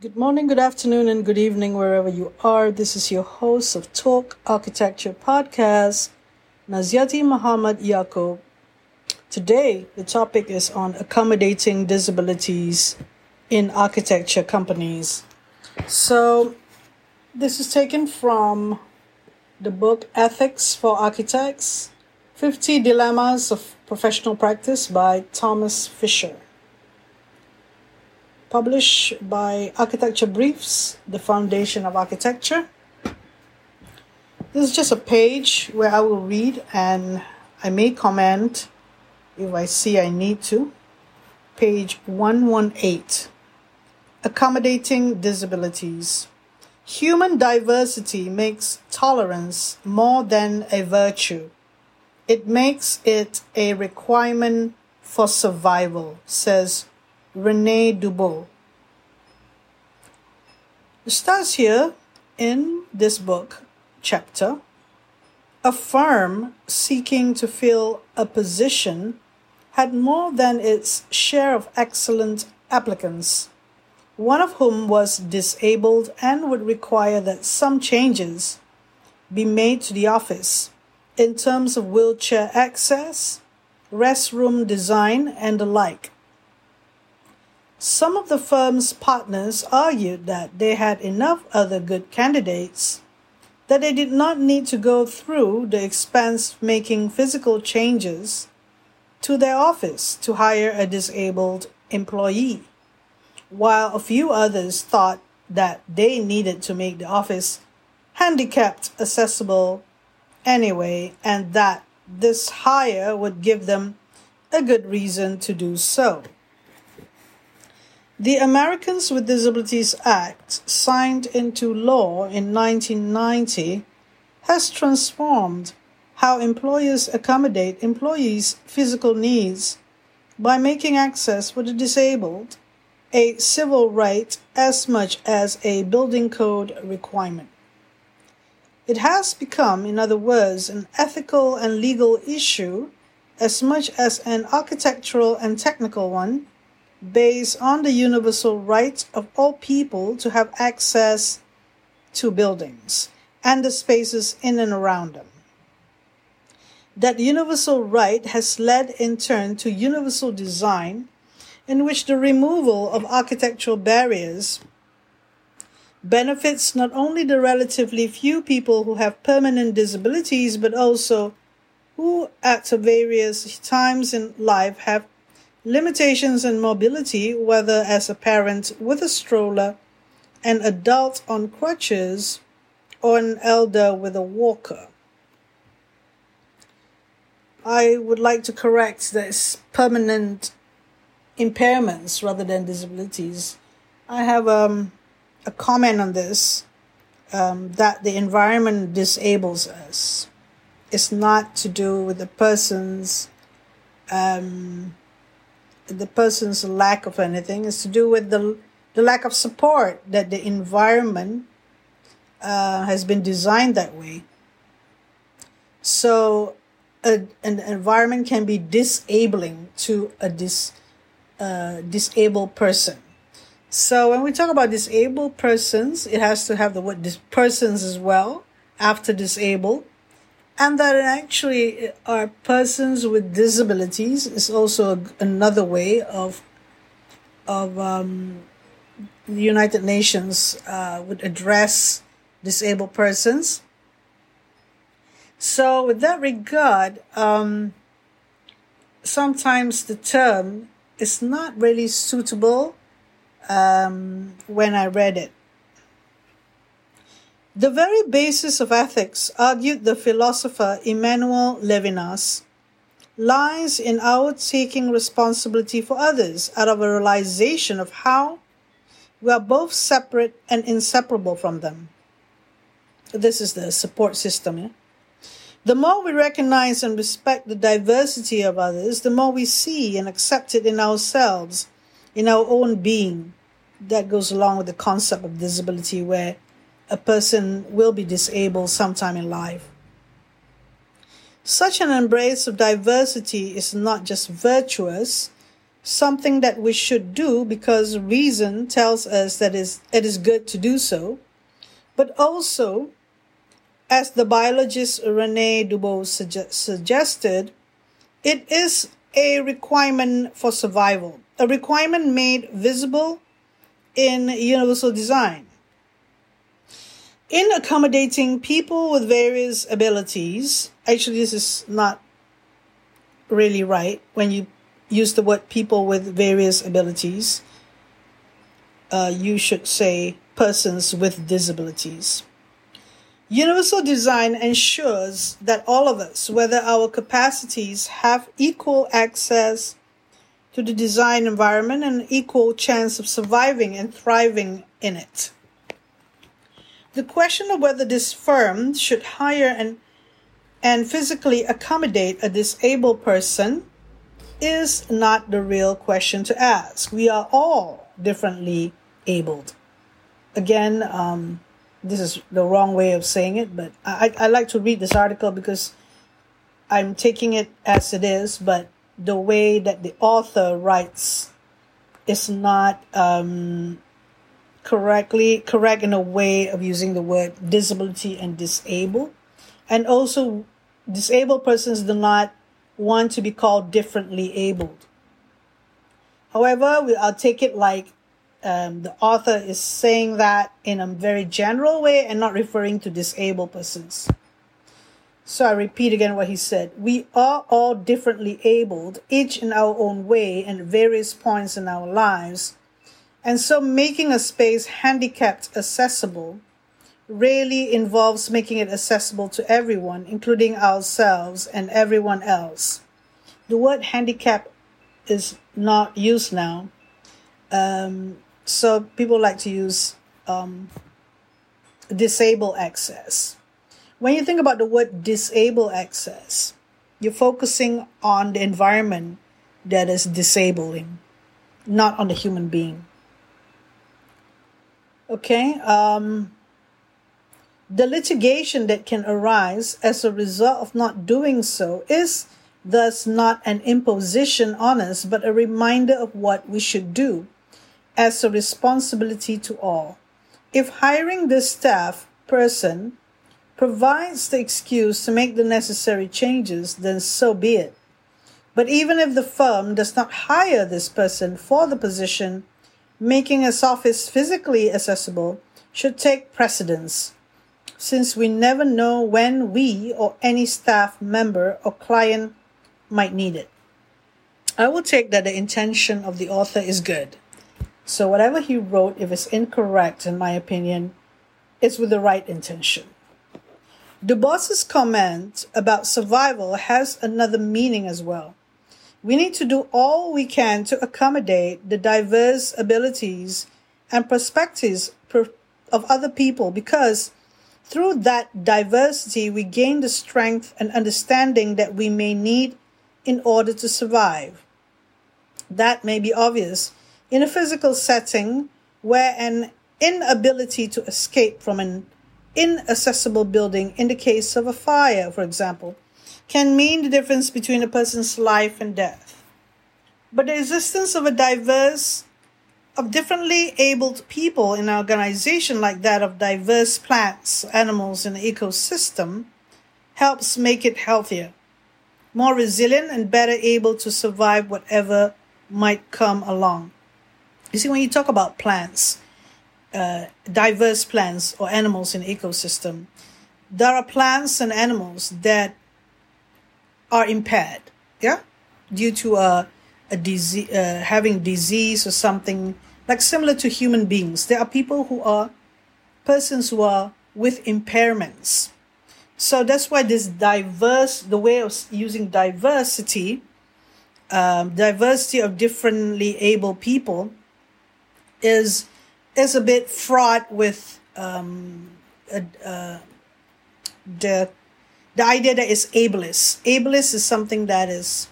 Good morning, good afternoon, and good evening, wherever you are. This is your host of Talk Architecture Podcast, Naziati Muhammad Yaqub. Today, the topic is on accommodating disabilities in architecture companies. So, this is taken from the book Ethics for Architects 50 Dilemmas of Professional Practice by Thomas Fisher published by Architecture Briefs, the Foundation of Architecture. This is just a page where I will read and I may comment if I see I need to. Page 118 Accommodating Disabilities. Human diversity makes tolerance more than a virtue. It makes it a requirement for survival, says Rene Dubos. It starts here in this book chapter. A firm seeking to fill a position had more than its share of excellent applicants, one of whom was disabled and would require that some changes be made to the office in terms of wheelchair access, restroom design, and the like. Some of the firm's partners argued that they had enough other good candidates, that they did not need to go through the expense of making physical changes to their office to hire a disabled employee, while a few others thought that they needed to make the office handicapped accessible anyway, and that this hire would give them a good reason to do so. The Americans with Disabilities Act, signed into law in 1990, has transformed how employers accommodate employees' physical needs by making access for the disabled a civil right as much as a building code requirement. It has become, in other words, an ethical and legal issue as much as an architectural and technical one based on the universal right of all people to have access to buildings and the spaces in and around them. That universal right has led in turn to universal design, in which the removal of architectural barriers benefits not only the relatively few people who have permanent disabilities, but also who at various times in life have limitations in mobility, whether as a parent with a stroller, an adult on crutches, or an elder with a walker. I would like to correct that it's permanent impairments rather than disabilities. I have um, a comment on this um, that the environment disables us. It's not to do with the person's um, the person's lack of anything. It's to do with the the lack of support that the environment uh, has been designed that way. So, a, an environment can be disabling to a dis, uh, disabled person. So, when we talk about disabled persons, it has to have the word dis- persons as well after disabled and that actually are persons with disabilities is also another way of of um, the United Nations uh, would address disabled persons. So, with that regard, um, sometimes the term is not really suitable um, when I read it. The very basis of ethics, argued the philosopher Emmanuel Levinas, lies in our taking responsibility for others out of a realization of how we are both separate and inseparable from them. This is the support system. Yeah? The more we recognize and respect the diversity of others, the more we see and accept it in ourselves, in our own being. That goes along with the concept of disability, where a person will be disabled sometime in life. Such an embrace of diversity is not just virtuous, something that we should do because reason tells us that it is good to do so, but also, as the biologist Rene Dubos suge- suggested, it is a requirement for survival, a requirement made visible in universal design. In accommodating people with various abilities, actually, this is not really right when you use the word people with various abilities. Uh, you should say persons with disabilities. Universal design ensures that all of us, whether our capacities, have equal access to the design environment and equal chance of surviving and thriving in it. The question of whether this firm should hire and, and physically accommodate a disabled person is not the real question to ask. We are all differently abled. Again, um, this is the wrong way of saying it, but I, I like to read this article because I'm taking it as it is, but the way that the author writes is not um, correctly correct in a way of using the word disability and disabled and also disabled persons do not want to be called differently abled however we, i'll take it like um, the author is saying that in a very general way and not referring to disabled persons so I repeat again what he said. We are all differently abled, each in our own way and various points in our lives. And so making a space handicapped accessible really involves making it accessible to everyone, including ourselves and everyone else. The word handicap is not used now. Um, so people like to use um, disable access. When you think about the word disable access, you're focusing on the environment that is disabling, not on the human being. Okay. Um, the litigation that can arise as a result of not doing so is thus not an imposition on us, but a reminder of what we should do as a responsibility to all. If hiring this staff person provides the excuse to make the necessary changes, then so be it. But even if the firm does not hire this person for the position, making his office physically accessible should take precedence, since we never know when we or any staff member or client might need it. I will take that the intention of the author is good. So, whatever he wrote, if it's incorrect, in my opinion, it's with the right intention. Dubos's comment about survival has another meaning as well. We need to do all we can to accommodate the diverse abilities and perspectives of other people because through that diversity, we gain the strength and understanding that we may need in order to survive. That may be obvious in a physical setting where an inability to escape from an inaccessible building in the case of a fire, for example, can mean the difference between a person's life and death. But the existence of a diverse, of differently abled people in an organization like that of diverse plants, animals, and ecosystem helps make it healthier, more resilient, and better able to survive whatever might come along. You see, when you talk about plants, uh, diverse plants or animals in ecosystem, there are plants and animals that are impaired, yeah, due to a, a disease, uh, having disease or something like similar to human beings. There are people who are persons who are with impairments. So that's why this diverse, the way of using diversity, um, diversity of differently able people, is is a bit fraught with um, uh, the the idea that is ableist. Ableist is something that is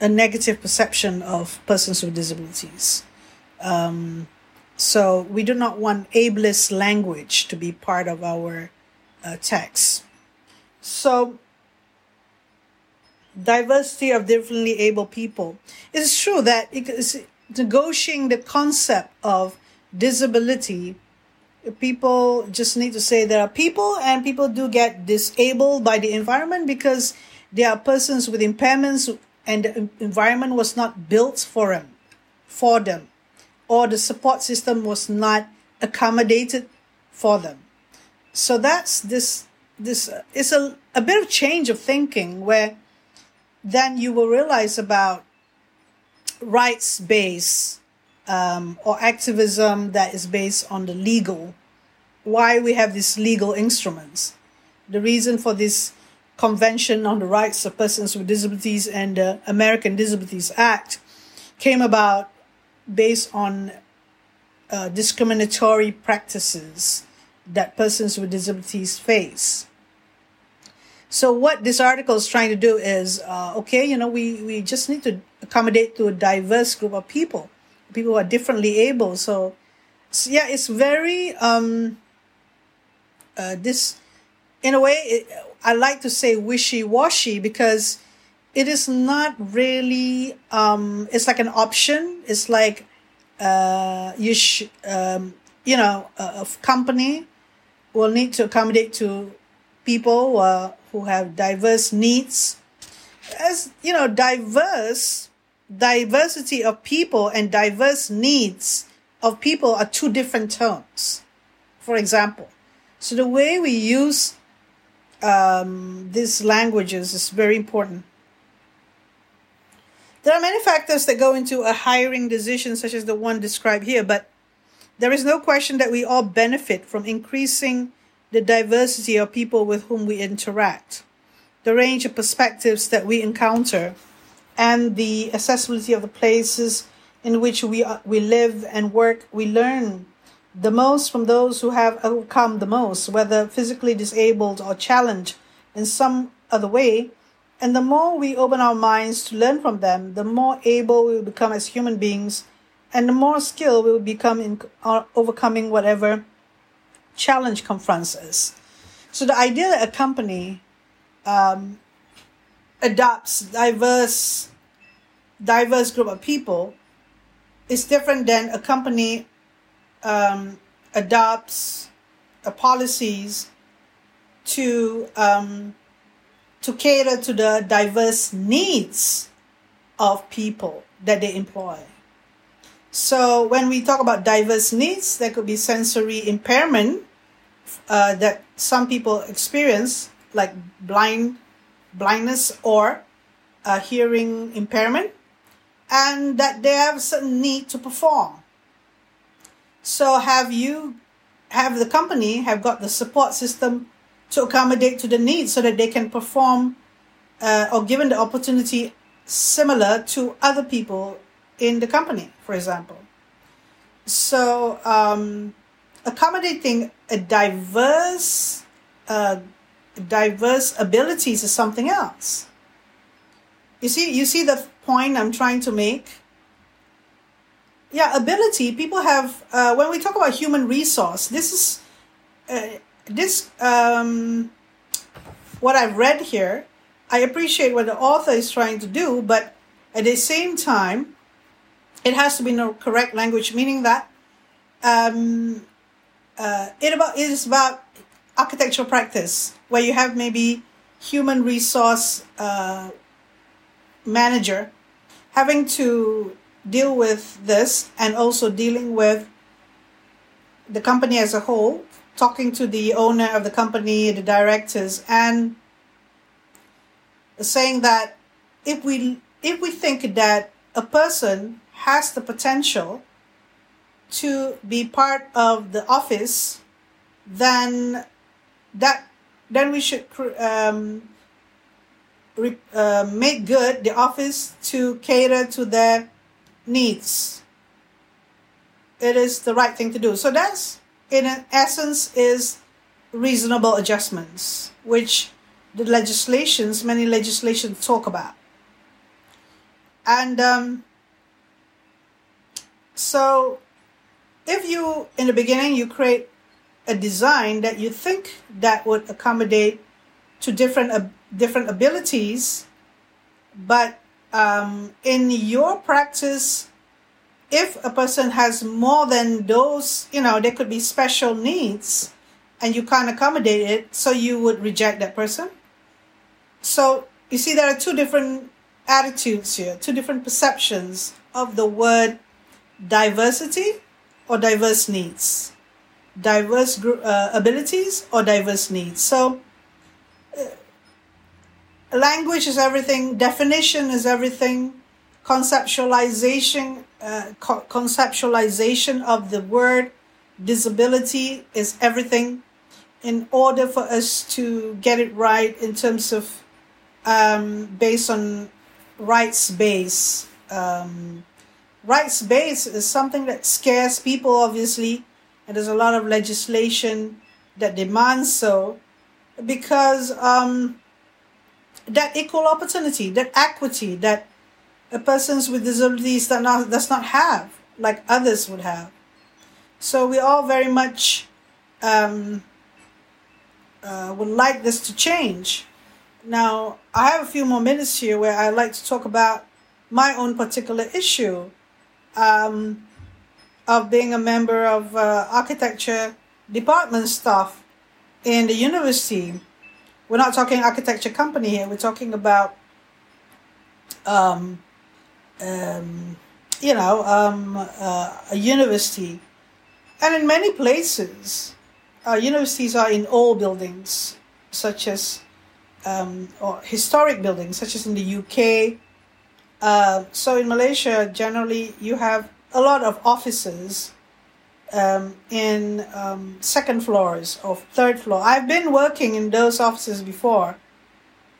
a negative perception of persons with disabilities. Um, so we do not want ableist language to be part of our uh, text. So diversity of differently able people. It's true that it's negotiating the concept of disability. People just need to say there are people, and people do get disabled by the environment because there are persons with impairments, and the environment was not built for them, for them, or the support system was not accommodated for them. So that's this. This uh, is a, a bit of change of thinking where then you will realize about rights based um, or activism that is based on the legal. Why we have these legal instruments. The reason for this Convention on the Rights of Persons with Disabilities and the American Disabilities Act came about based on uh, discriminatory practices that persons with disabilities face. So what this article is trying to do is, uh, okay, you know, we, we just need to accommodate to a diverse group of people, people who are differently able. So, so yeah, it's very um, uh, this, in a way, it, I like to say wishy washy because it is not really. Um, it's like an option. It's like uh, you sh- um, you know a, a company will need to accommodate to people uh, who have diverse needs. As you know, diverse diversity of people and diverse needs of people are two different terms. For example, so the way we use um, these languages is very important. There are many factors that go into a hiring decision, such as the one described here, but there is no question that we all benefit from increasing the diversity of people with whom we interact, the range of perspectives that we encounter, and the accessibility of the places in which we, uh, we live and work. We learn the most from those who have overcome the most, whether physically disabled or challenged in some other way. And the more we open our minds to learn from them, the more able we will become as human beings, and the more skilled we will become in overcoming whatever challenge confronts us. So the idea that a company um, adopts diverse diverse group of people is different than a company um, adopts uh, policies to um, to cater to the diverse needs of people that they employ. So when we talk about diverse needs, there could be sensory impairment uh, that some people experience, like blind blindness or a hearing impairment, and that they have a certain need to perform. So have you have the company have got the support system to accommodate to the needs so that they can perform uh, or given the opportunity similar to other people in the company, for example. So um, accommodating a diverse uh, diverse abilities is something else. You see, you see the point I'm trying to make yeah ability people have uh, when we talk about human resource this is uh, this um, what i've read here i appreciate what the author is trying to do but at the same time it has to be in the correct language meaning that um, uh, it about it is about architectural practice where you have maybe human resource uh, manager having to deal with this and also dealing with the company as a whole, talking to the owner of the company, the directors, and saying that if we if we think that a person has the potential to be part of the office, then that then we should um, re, uh, make good the office to cater to their needs, it is the right thing to do. So that's, in essence, is reasonable adjustments, which the legislations, many legislations talk about. And um, so, if you, in the beginning, you create a design that you think that would accommodate to different uh, different abilities, But um, in your practice, if a person has more than those, you know, there could be special needs and you can't accommodate it, so you would reject that person. So you see, there are two different attitudes here, two different perceptions of the word diversity or diverse needs, diverse uh, abilities or diverse needs. So, uh, language is everything, definition is everything, conceptualization, uh, co- conceptualization of the word disability is everything. In order for us to get it right in terms of um, based on rights base um, rights base is something that scares people, obviously, and there's a lot of legislation that demands so because um, that equal opportunity, that equity that a persons with disabilities that not, does not have, like others would have. So we all very much um, uh, would like this to change. Now, I have a few more minutes here where I'd like to talk about my own particular issue um, of being a member of uh, architecture department staff in the university. We're not talking architecture company here. We're talking about, um, um, you know, um, uh, a university. And in many places, uh, universities are in old buildings, such as, um, or historic buildings, such as in the UK, uh, so in Malaysia, generally you have a lot of offices um, in um, second floors or third floor. I've been working in those offices before,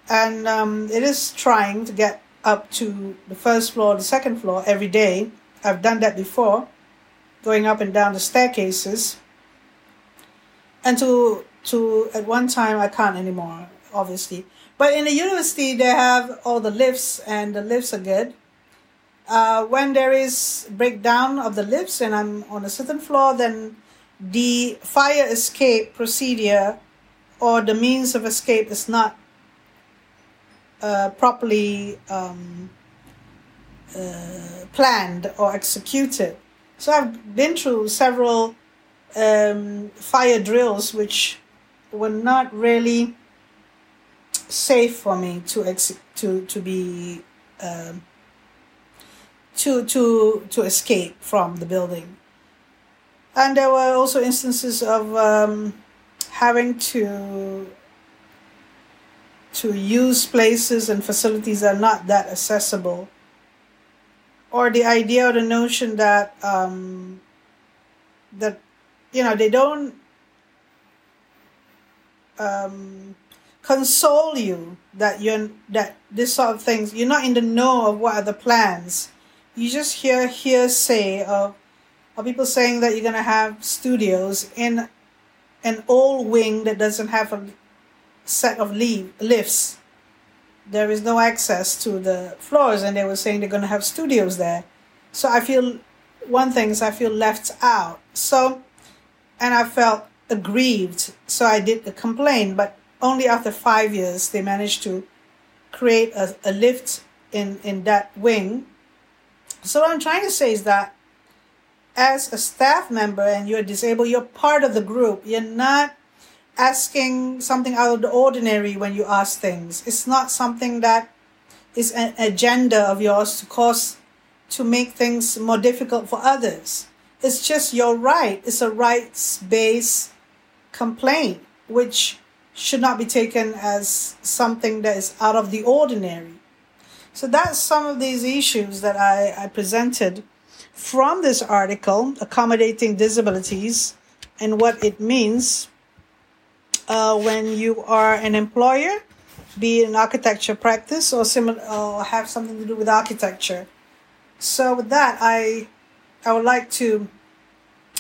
and um, it is trying to get up to the first floor, the second floor every day. I've done that before, going up and down the staircases. And to to at one time I can't anymore, obviously. But in the university, they have all the lifts, and the lifts are good. Uh, when there is breakdown of the lifts and I'm on a certain floor, then the fire escape procedure or the means of escape is not uh, properly um, uh, planned or executed. So I've been through several um, fire drills which were not really safe for me to ex- to to be um, to to to escape from the building. And there were also instances of um, having to to use places and facilities that are not that accessible, or the idea or the notion that um, that you know they don't um, console you that you're that this sort of things you're not in the know of what are the plans you just hear hearsay of, of people saying that you're going to have studios in an old wing that doesn't have a set of leave, lifts. There is no access to the floors and they were saying they're going to have studios there. So i feel one thing is i feel left out. So and i felt aggrieved. So i did complain but only after five years they managed to create a, a lift in, in that wing. So what I'm trying to say is that as a staff member and you're disabled, you're part of the group. You're not asking something out of the ordinary when you ask things. It's not something that is an agenda of yours to cause to make things more difficult for others. It's just your right. It's a rights based complaint, which should not be taken as something that is out of the ordinary. So that's some of these issues that I, I presented from this article, Accommodating Disabilities and what it means uh, when you are an employer, be it an architecture practice or similar, or have something to do with architecture. So with that, I I would like to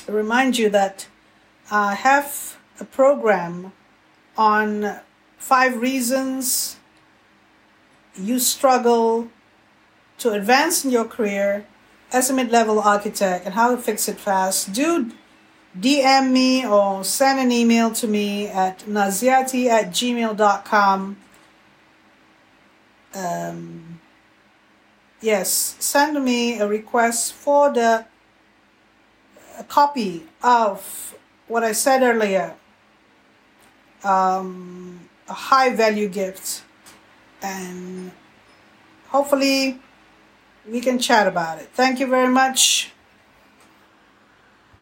remind you that I have a program on five reasons you struggle to advance in your career as a mid level architect and how to fix it fast, do DM me or send an email to me at naziati at gmail.com. Um, yes, send me a request for the copy of what I said earlier. Um, a high value gift, and hopefully we can chat about it. Thank you very much.